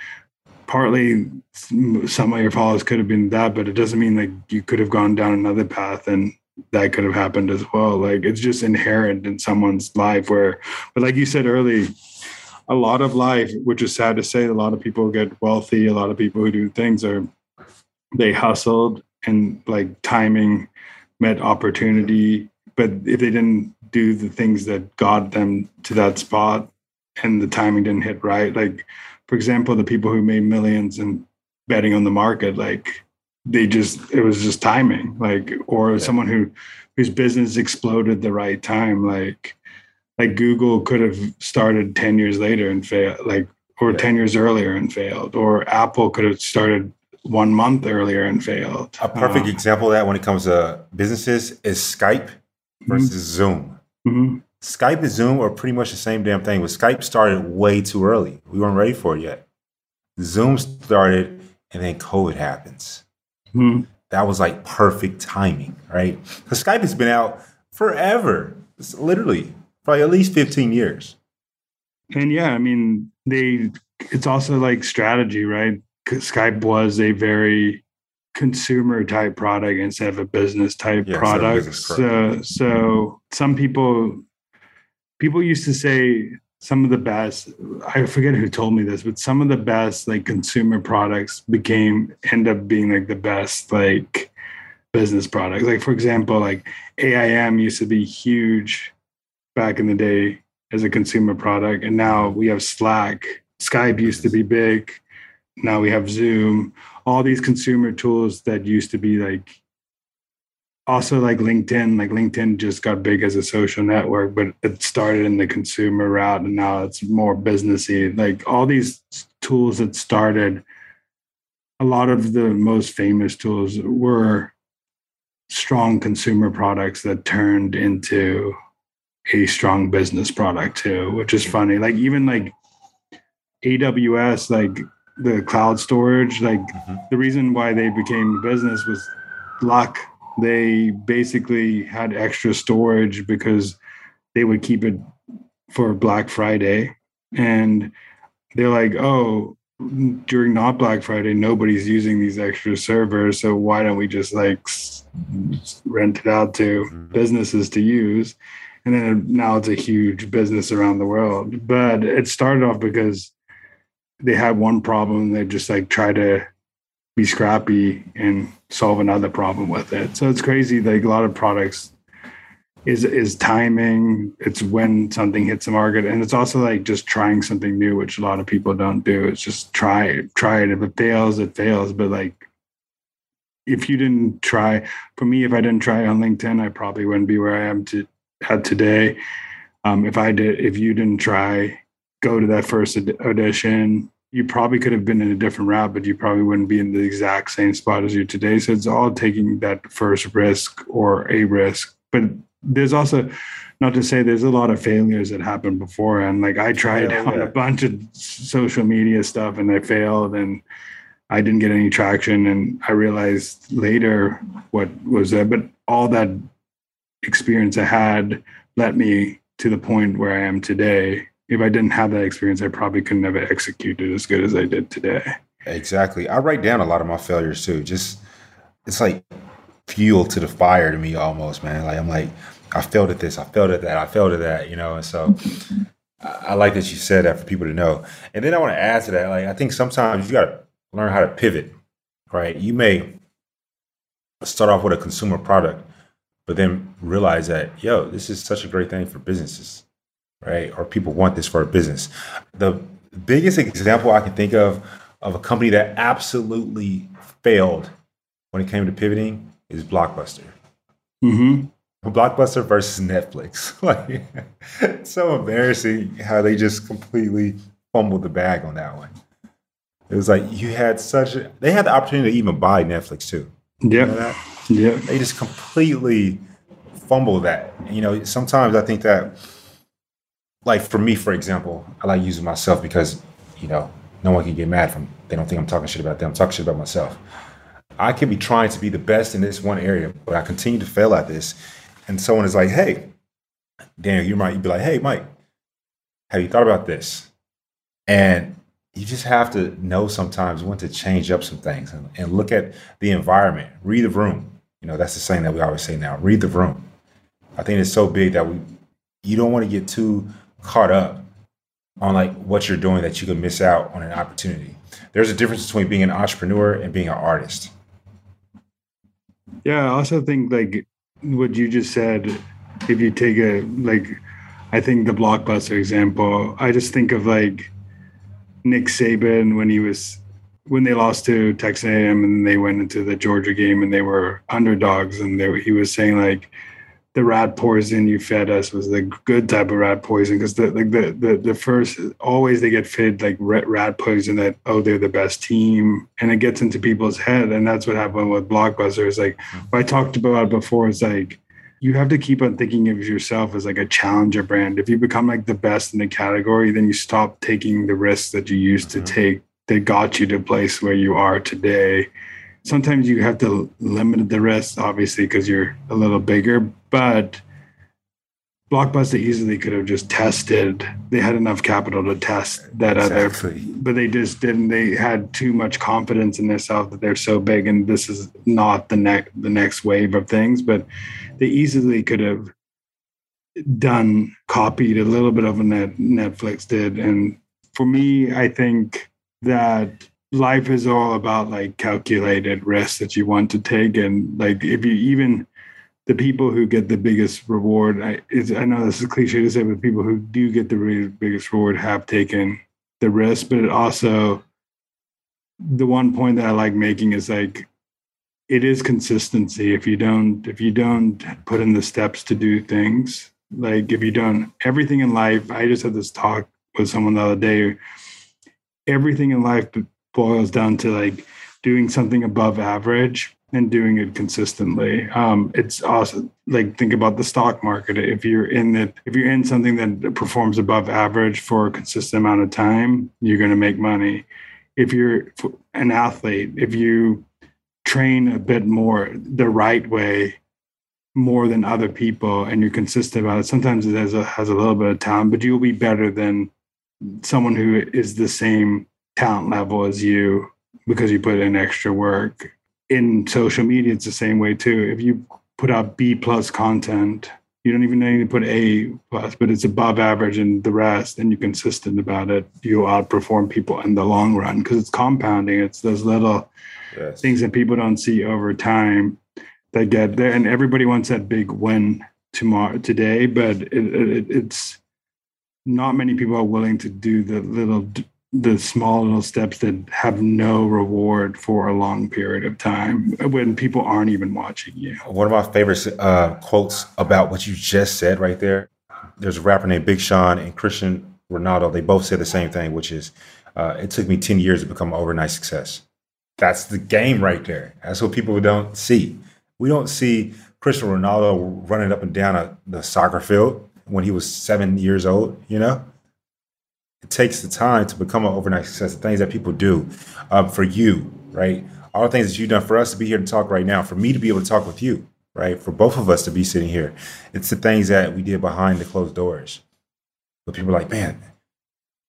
partly some of your followers could have been that but it doesn't mean like you could have gone down another path and that could have happened as well like it's just inherent in someone's life where but like you said early a lot of life which is sad to say a lot of people get wealthy a lot of people who do things are they hustled and like timing met opportunity. But if they didn't do the things that got them to that spot and the timing didn't hit right like for example the people who made millions and betting on the market like they just it was just timing like or someone who whose business exploded the right time like like google could have started 10 years later and failed like or Yeah. 10 years earlier and failed or apple could have started one month earlier and failed A perfect Uh, example of that when it comes to businesses is Skype versus Zoom. mhm. Skype and Zoom are pretty much the same damn thing, but Skype started way too early. We weren't ready for it yet. Zoom started and then COVID happens. Mhm. That was like perfect timing, right? Because Skype has been out forever. It's literally probably at least 15 years. And yeah, I mean, they it's also like strategy, right? Skype was a very consumer type product instead of a business type Yeah, product. business so so some people people used to say some of the best I forget who told me this, but some of the best like consumer products became end up being like the best like business products. Like for example, like AIM used to be huge back in the day as a consumer product. And now we have Slack. Skype used to be big. Now we have Zoom. All these consumer tools that used to be like also like LinkedIn. Like LinkedIn just got big as a social network, but it started in the consumer route and now it's more businessy. Like all these tools that started, a lot of the most famous tools were strong consumer products that turned into a strong business product too, which is funny. Like even like AWS, like the cloud storage, like Mhm. the reason why they became a business was luck. They basically had extra storage because they would keep it for Black Friday. And they're like, oh, during not Black Friday, nobody's using these extra servers. So why don't we just like rent it out to Mhm. businesses to use? And then now it's a huge business around the world. But it started off because they had one problem. They just like try to be scrappy and solve another problem with it. So it's crazy. Like a lot of products is is timing. It's when something hits the market, and it's also like just trying something new, which a lot of people don't do. It's just try it, try it. If it fails, it fails. But like, if you didn't try, for me, if I didn't try on LinkedIn, I probably wouldn't be where I am to at today. Um, if I did, if you didn't try, go to that first audition, you probably could have been in a different route, but you probably wouldn't be in the exact same spot as you today. So it's all taking that first risk or a risk. But there's also not to say there's a lot of failures that happened before. And like I tried Yeah, on yeah. a bunch of social media stuff and I failed and I didn't get any traction. And I realized later what was that. But all that experience I had led me to the point where I am today. If I didn't have that experience, I probably couldn't never executed as good as I did today. Exactly. I write down a lot of my failures too. Just it's like fuel to the fire to me almost, man. Like I'm like, I failed at this, I failed at that, I failed at that, you know. And so I like that you said that for people to know. And then I want to add to that, like I think sometimes you gotta learn how to pivot, right? You may start off with a consumer product, but then realize that, yo, this is such a great thing for businesses, right? Or people want this for a business. The biggest example I can think of of a company that absolutely failed when it came to pivoting is Blockbuster. Mm-hmm. Blockbuster versus Netflix. like, it's so embarrassing how they just completely fumbled the bag on that one. It was like you had such a, they had the opportunity to even buy Netflix too. You know Yep. They just completely fumble that. You know, sometimes I think that, like for me, for example, I like using myself because, you know, no one can get mad from they don't think I'm talking shit about them. I'm talking shit about myself. I can be trying to be the best in this one area, but I continue to fail at this. And someone is like, hey, Daniel, you might be like, hey, Mike, have you thought about this? And you just have to know sometimes when to change up some things and, and look at the environment, read the room. You know, that's the saying that we always say now read the room. I think it's so big that we, you don't want to get too caught up on like what you're doing that you can miss out on an opportunity. There's a difference between being an entrepreneur and being an artist. Yeah, I also think like what you just said, if you take a like I think the blockbuster example, I just think of like Nick Saban when he was when they lost to Texas A&M and they went into the Georgia game and they were underdogs and were, he was saying like the rat poison you fed us was the good type of rat poison because the like the, the the first always they get fed like rat, rat poison that oh they're the best team. And it gets into people's head. And that's what happened with blockbuster. Is like what i talked about before is like you have to keep on thinking of yourself as like a challenger brand. If you become like the best in the category then you stop taking the risks that you used Mhm. to take that got you to a place where you are today. Sometimes you have to limit the risk obviously because you're a little bigger but blockbuster easily could have just tested. They had enough capital to test that other Exactly. but they just didn't they had too much confidence in themselves that they're so big and this is not the next the next wave of things but they easily could have done copied a little bit of what netflix did. And for me i think that life is all about like calculated risks that you want to take. And like if you even the people who get the biggest reward i i know this is cliche to say but people who do get the re- biggest reward have taken the risk. But it also the one point that i like making is like it is consistency. If you don't if you don't put in the steps to do things like if you don't everything in life i just had this talk with someone the other day everything in life boils down to like doing something above average and doing it consistently. Um, it's awesome. Like think about the stock market. If you're in it, if you're in something that performs above average for a consistent amount of time, you're going to make money. If you're an athlete, if you train a bit more the right way, more than other people, and you're consistent about it, sometimes it has a, has a little bit of time, but you'll be better than someone who is the same talent level as you because you put in extra work in social media, it's the same way too. If you put out B plus content, you don't even need to put A plus, but it's above average in the rest, and you're consistent about it, you'll outperform people in the long run because it's compounding. It's those little yes. things that people don't see over time that get there. And everybody wants that big win tomorrow today, but it, it, it's not many people are willing to do the little the small little steps that have no reward for a long period of time when people aren't even watching you. One of my favorite uh, quotes about what you just said right there. There's a rapper named Big Sean and Cristiano Ronaldo. They both said the same thing, which is, uh, "It took me ten years to become an overnight success." That's the game right there. That's what people don't see. We don't see Cristiano Ronaldo running up and down a, the soccer field when he was seven years old. You know, it takes the time to become an overnight success. The things that people do um, for you, right? All the things that you've done for us to be here to talk right now, for me to be able to talk with you, right? For both of us to be sitting here. It's the things that we did behind the closed doors. But people are like, man,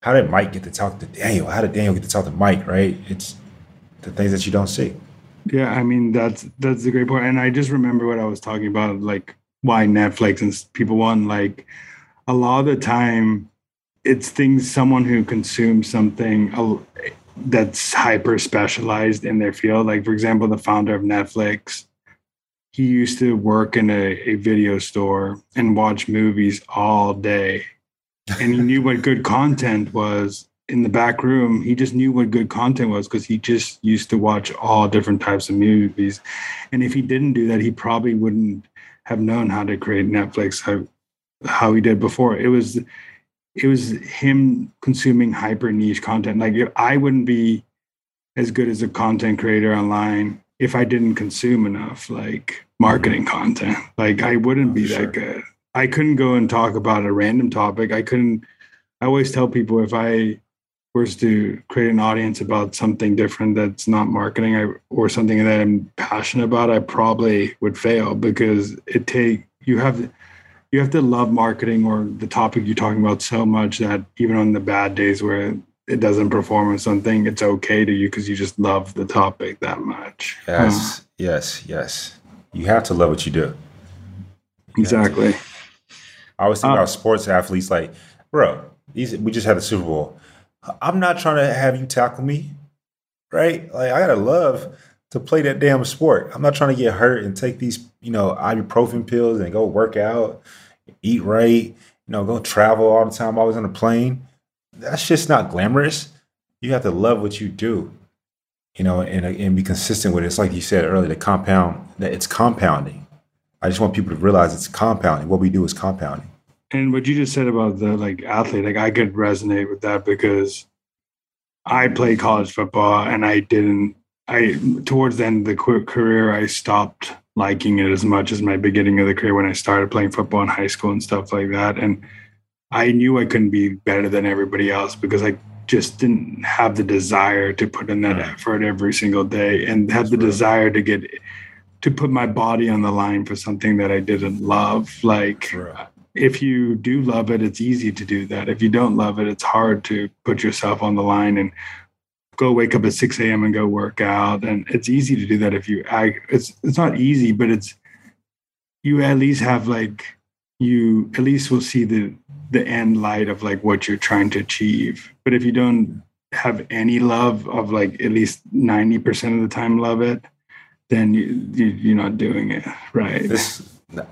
how did Mike get to talk to Daniel? How did Daniel get to talk to Mike, right? It's the things that you don't see. Yeah, I mean that's that's the great point. And I just remember what I was talking about, like why Netflix and people want like a lot of the time it's things someone who consumes something that's hyper specialized in their field. Like for example the founder of netflix he used to work in a, a video store and watch movies all day. And he knew what good content was. In the back room he just knew what good content was because he just used to watch all different types of movies. And if he didn't do that he probably wouldn't have known how to create netflix how, how he did before it was it was him consuming hyper niche content. Like if I wouldn't be as good as a content creator online if I didn't consume enough like marketing content. Like I wouldn't oh, be sure. that good. I couldn't go and talk about a random topic. I couldn't I always tell people if I was to create an audience about something different that's not marketing I, or something that I'm passionate about, I probably would fail because it take you have you have to love marketing or the topic you're talking about so much that even on the bad days where it doesn't perform or something, it's okay to you because you just love the topic that much. Yes, yes, yes. You have to love what you do. exactly. I always think um, about sports athletes like, bro, these we just had the Super Bowl. I'm not trying to have you tackle me, right? Like I gotta love to play that damn sport. I'm not trying to get hurt and take these, you know, ibuprofen pills and go work out eat right, you know, go travel all the time, always on a plane. That's just not glamorous. You have to love what you do, you know, and, and be consistent with it. It's like you said earlier, the compound, that it's compounding. I just want people to realize it's compounding. What we do is compounding. And what you just said about the like athlete, like I could resonate with that because I played college football and I didn't. I towards the end of the career, I stopped liking it as much as my beginning of the career when I started playing football in high school and stuff like that. And I knew I couldn't be better than everybody else because I just didn't have the desire to put in that effort every single day and had the desire to get to put my body on the line for something that I didn't love. Like if you do love it, it's easy to do that. If you don't love it, it's hard to put yourself on the line and go wake up at 6 a.m. and go work out. And it's easy to do that if you it's it's not easy, but it's you at least have like you at least will see the the end light of like what you're trying to achieve. But if you don't have any love of like at least 90% of the time love it, then you, you are not doing it right. This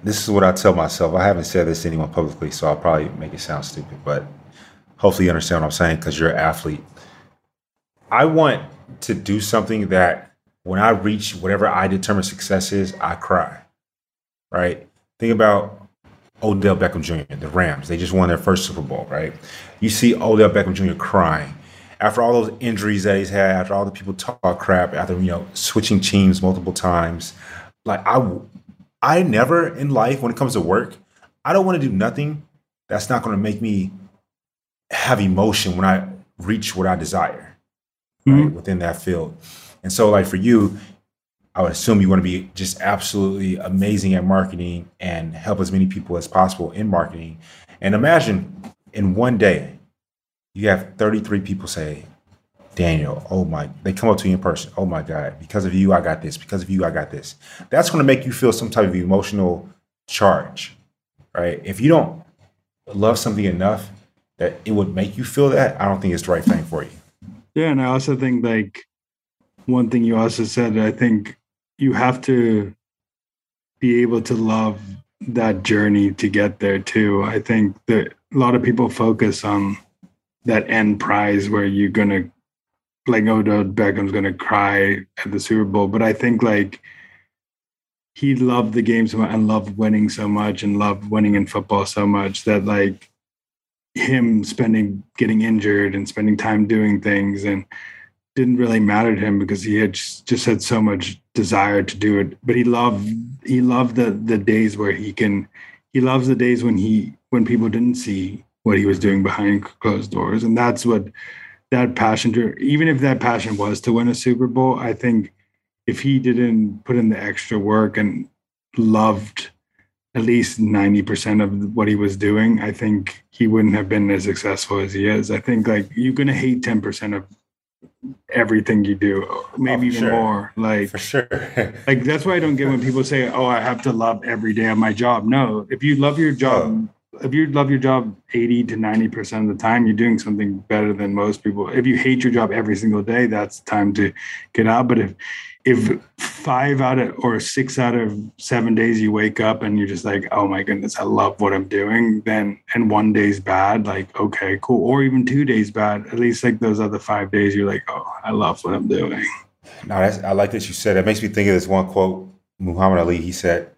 this is what I tell myself. I haven't said this to anyone publicly, so I'll probably make it sound stupid, but hopefully you understand what I'm saying because you're an athlete I want to do something that when I reach whatever I determine success is, I cry. Right? Think about Odell Beckham Jr., the Rams. They just won their first Super Bowl, right? You see Odell Beckham Jr. crying. after all those injuries that he's had, after all the people talk crap, after you know switching teams multiple times, like I, I never in life when it comes to work, I don't want to do nothing that's not going to make me have emotion when I reach what I desire, Mhm. right within that field. And so, like for you, I would assume you want to be just absolutely amazing at marketing and help as many people as possible in marketing. And imagine in one day, you have 33 people say, Daniel, oh my, they come up to you in person. Oh my God, because of you, I got this. Because of you, I got this. That's going to make you feel some type of emotional charge, right? If you don't love something enough that it would make you feel that, I don't think it's the right thing for you. Yeah, and I also think like one thing you also said, I think you have to be able to love that journey to get there too. I think that a lot of people focus on that end prize where you're gonna like oh, Odell Beckham's gonna cry at the Super Bowl, but I think like he loved the game so much and loved winning so much and loved winning in football so much that like him spending getting injured and spending time doing things and didn't really matter to him because he had just, just had so much desire to do it. But he loved he loved the the days where he can he loves the days when he when people didn't see what he was doing behind closed doors. And that's what that passion to even if that passion was to win a super bowl i think if he didn't put in the extra work and loved at least 90% of what he was doing, I think he wouldn't have been as successful as he is. I think like you're going to hate 10% of everything you do, maybe Oh, even sure. more. Like, For sure. like that's why I don't get when people say, "Oh, I have to love every day of my job." No, if you love your job, oh. If you love your job 80 to 90% of the time, you're doing something better than most people. If you hate your job every single day, that's time to get out. But if if five out of or six out of seven days you wake up and you're just like, oh my goodness, I love what I'm doing, then and one day's bad, like okay, cool. Or even two days bad, at least like those other five days, you're like, oh, I love what I'm doing. No, I like that you said. It makes me think of this one quote. Muhammad Ali. He said,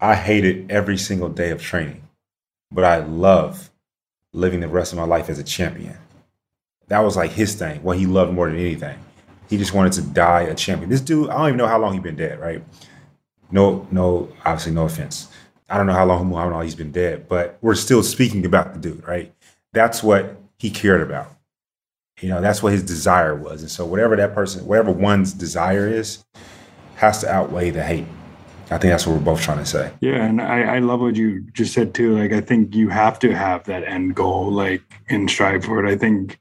"I hated every single day of training, but I love living the rest of my life as a champion." That was like his thing. What he loved more than anything. He just wanted to die a champion. This dude, I don't even know how long he's been dead. Right? No, no. Obviously, no offense. I don't know how long Muhammad Ali's been dead, but we're still speaking about the dude. Right? That's what he cared about. You know, that's what his desire was. And so whatever that person, whatever one's desire is, has to outweigh the hate. I think that's what we're both trying to say. Yeah, and I, I love what you just said too. Like I think you have to have that end goal, like and strive for it. I think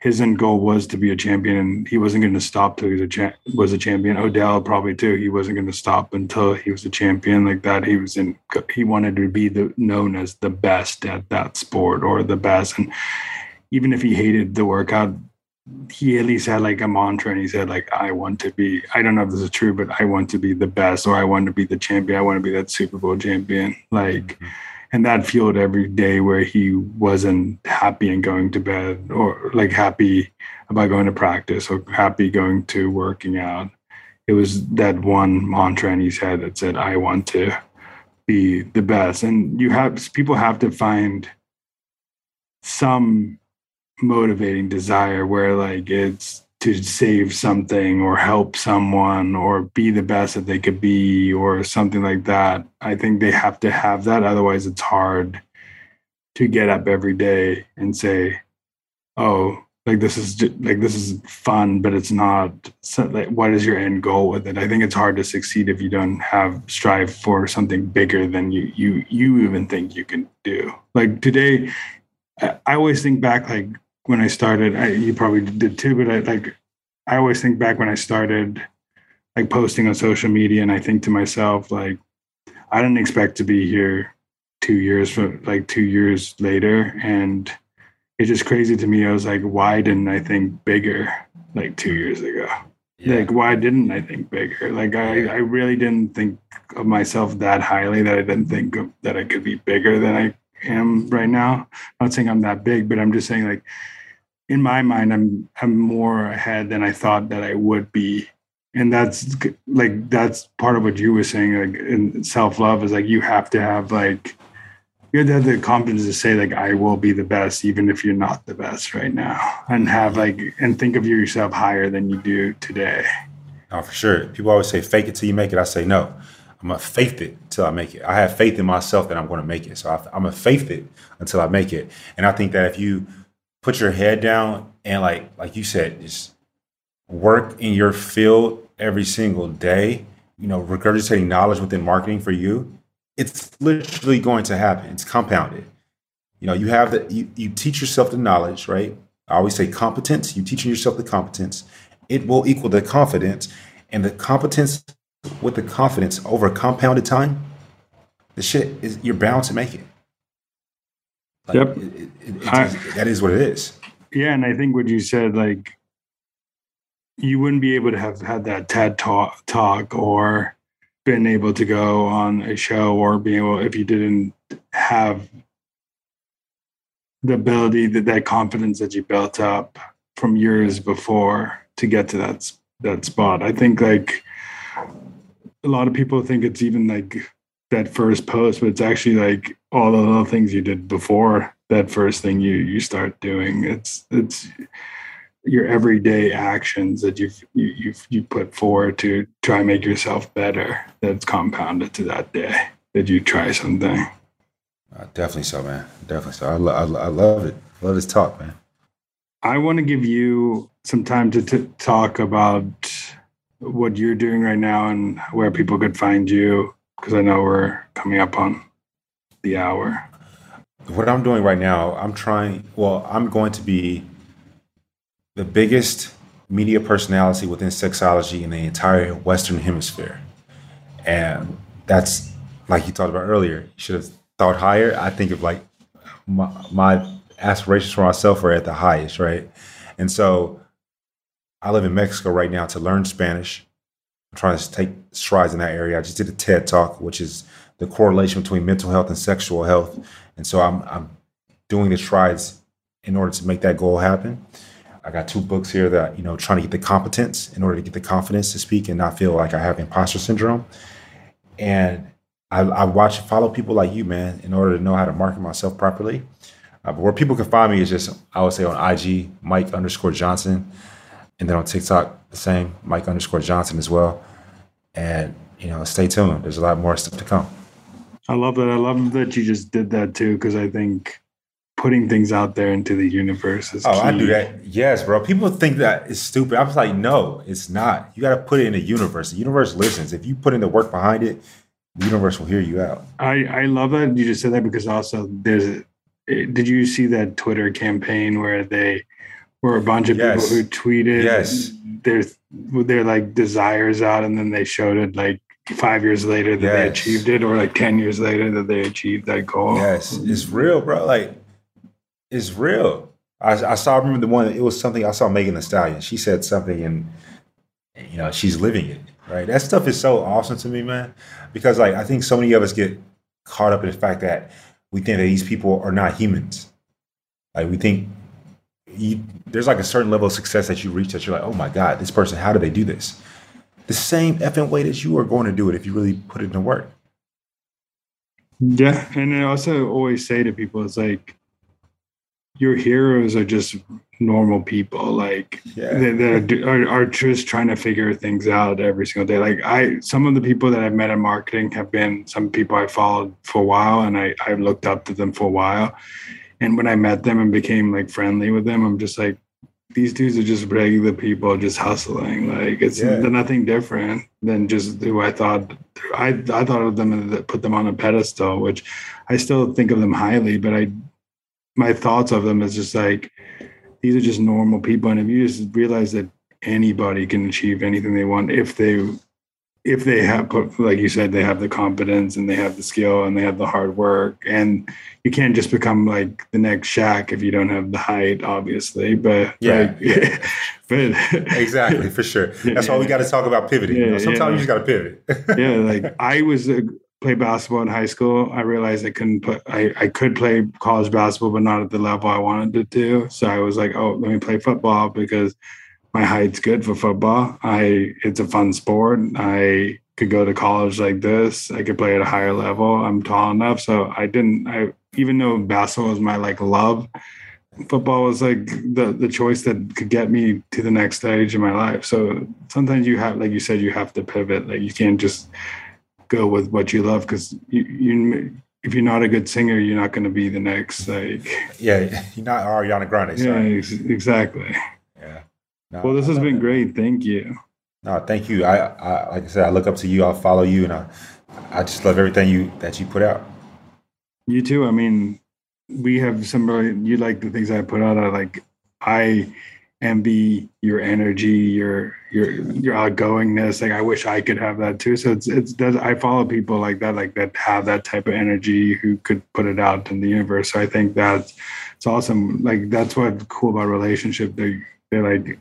his end goal was to be a champion, and he wasn't going to stop till he was a cha- was a champion. Odell probably too. He wasn't going to stop until he was a champion like that. He was in. He wanted to be the known as the best at that sport or the best, and even if he hated the workout, he at least had like a mantra and he said like i want to be i don't know if this is true but i want to be the best or i want to be the champion i want to be that super bowl champion like mm-hmm. and that fueled every day where he wasn't happy and going to bed or like happy about going to practice or happy going to working out. It was that one mantra in his head that said i want to be the best and you have people have to find some motivating desire where like it's to save something or help someone or be the best that they could be or something like that. I think they have to have that. Otherwise, it's hard to get up every day and say, "Oh, like this is like this is fun," but it's not. Like, what is your end goal with it? I think it's hard to succeed if you don't have strive for something bigger than you you you even think you can do. Like today, I always think back like when I started, I, you probably did too, but I like, I always think back when I started like posting on social media and I think to myself, like, I didn't expect to be here two years from like two years later. And it's just crazy to me. I was like, why didn't I think bigger like two years ago? Like, why didn't I think bigger? Like, I, I really didn't think of myself that highly that I didn't think of, that I could be bigger than I am right now. I'm not saying I'm that big, but I'm just saying like in my mind, I'm I'm more ahead than I thought that I would be. And that's like that's part of what you were saying. Like in self love is like you have to have like you have to have the confidence to say like I will be the best even if you're not the best right now and have like and think of yourself higher than you do today. Oh, for sure. People always say fake it till you make it. I say no. I'm gonna faith it till I make it. I have faith in myself that I'm gonna make it. So I, I'm gonna faith it until I make it. And I think that if you put your head down and like like you said, just work in your field every single day, you know, regurgitating knowledge within marketing for you, it's literally going to happen. It's compounded. You know, you have the you, you teach yourself the knowledge, right? I always say competence. You teaching yourself the competence, it will equal the confidence, and the competence with the confidence over a compounded time, the shit is you're bound to make it. Like, Yep. it- it- it- I- that is what it is. Yeah, and I think what you said, like, you wouldn't be able to have had that TED talk, talk or been able to go on a show or be able if you didn't have the ability that that confidence that you built up from years before to get to that that spot. I think like a lot of people think it's even like that first post, but it's actually like all the little things you did before that first thing you you start doing. It's it's your everyday actions that you've you, you've you put forward to try and make yourself better. That's compounded to that day that you try something. Uh, definitely so, man. Definitely so. I, lo- I, lo- I love it. Love this talk, man. I want to give you some time to t- talk about what you're doing right now and where people could find you because I know we're coming up on the hour. What I'm doing right now, I'm trying. Well, I'm going to be the biggest media personality within sexology in the entire Western Hemisphere, and that's like you talked about earlier. You should have thought higher. I think of like my, my aspirations for myself are at the highest, right? And so I live in Mexico right now to learn Spanish. I'm trying to take strides in that area. I just did a TED talk, which is the correlation between mental health and sexual health. And so I'm, I'm doing the strides in order to make that goal happen. I got two books here that, you know, trying to get the competence in order to get the confidence to speak and not feel like I have imposter syndrome. And I, I watch and follow people like you, man, in order to know how to market myself properly. Uh, but where people can find me is just, I would say on IG, Mike underscore Johnson. And then on TikTok, the same, Mike underscore Johnson as well. And, you know, stay tuned. There's a lot more stuff to come. I love that. I love that you just did that too because I think putting things out there into the universe is Oh, I do that. Yes, bro. People think that is stupid. I was like, no, it's not. You got to put it in the universe. The universe listens. If you put in the work behind it, the universe will hear you out. I, I love that you just said that because also there's did you see that Twitter campaign where they were a bunch of Yes. people who tweeted Yes. their their like desires out and then they showed it like five years later that they achieved it or like 10 years later that they achieved that goal. Yes, it's real, bro. Like, it's real. I, I saw. I remember the one. It was something I saw Megan Thee Stallion. She said something, and you know, she's living it. Right. That stuff is so awesome to me, man. Because like, I think so many of us get caught up in the fact that we think that these people are not humans. Like, we think you, there's like a certain level of success that you reach that you're like, oh my god, this person, how do they do this? The same effing way that you are going to do it if you really put it into work. Yeah, and I also always say to people, it's like your heroes are just normal people. Like Yeah. they, they are, are just trying to figure things out every single day. Like I, some of the people that I've met in marketing have been some people I followed for a while, and I I looked up to them for a while. And when I met them and became like friendly with them, I'm just like, these dudes are just regular people, just hustling. Like it's Yeah. nothing different than just who I thought. I I thought of them and put them on a pedestal, which I still think of them highly. But I, my thoughts of them is just like these are just normal people, and if you just realize that anybody can achieve anything they want if they if they have put like you said they have the competence and they have the skill and they have the hard work and you can't just become like the next Shaq if you don't have the height obviously but Yeah, like, but Exactly, for sure. That's why we got to talk about pivoting. you know? Sometimes yeah. you just got to pivot. yeah like i was uh, play basketball in high school i realized i couldn't put I, I could play college basketball but not at the level i wanted to do so i was like oh let me play football because my height's good for football i it's a fun sport i could go to college like this i could play at a higher level i'm tall enough so i didn't i even though basketball was my like love, football was like the the choice that could get me to the next stage in my life. So sometimes you have, like you said, you have to pivot. Like you can't just go with what you love because you, you if you're not a good singer, you're not going to be the next like. Yeah, you're not Ariana Grande. Yeah, ex- exactly. Yeah. No, Well, this has been great. Thank you. No, thank you. I, I like I said, I look up to you. I'll follow you, and I, I just love everything you that you put out. You too. I mean, we have some really, you like the things I put out. I like, I envy your energy, your, your, your outgoingness. Like, I wish I could have that too. So it's, it's, does, I follow people like that, like that have that type of energy who could put it out in the universe. So I think that's, it's awesome. Like, that's what's cool about relationship. They, they're like,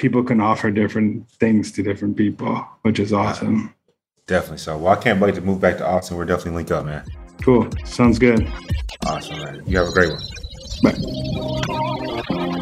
people can offer different things to different people, which is awesome. Definitely. So, well, I can't wait to move back to Austin. We're definitely linked up, man. Cool. Sounds good. Awesome, man. You have a great one. Bye.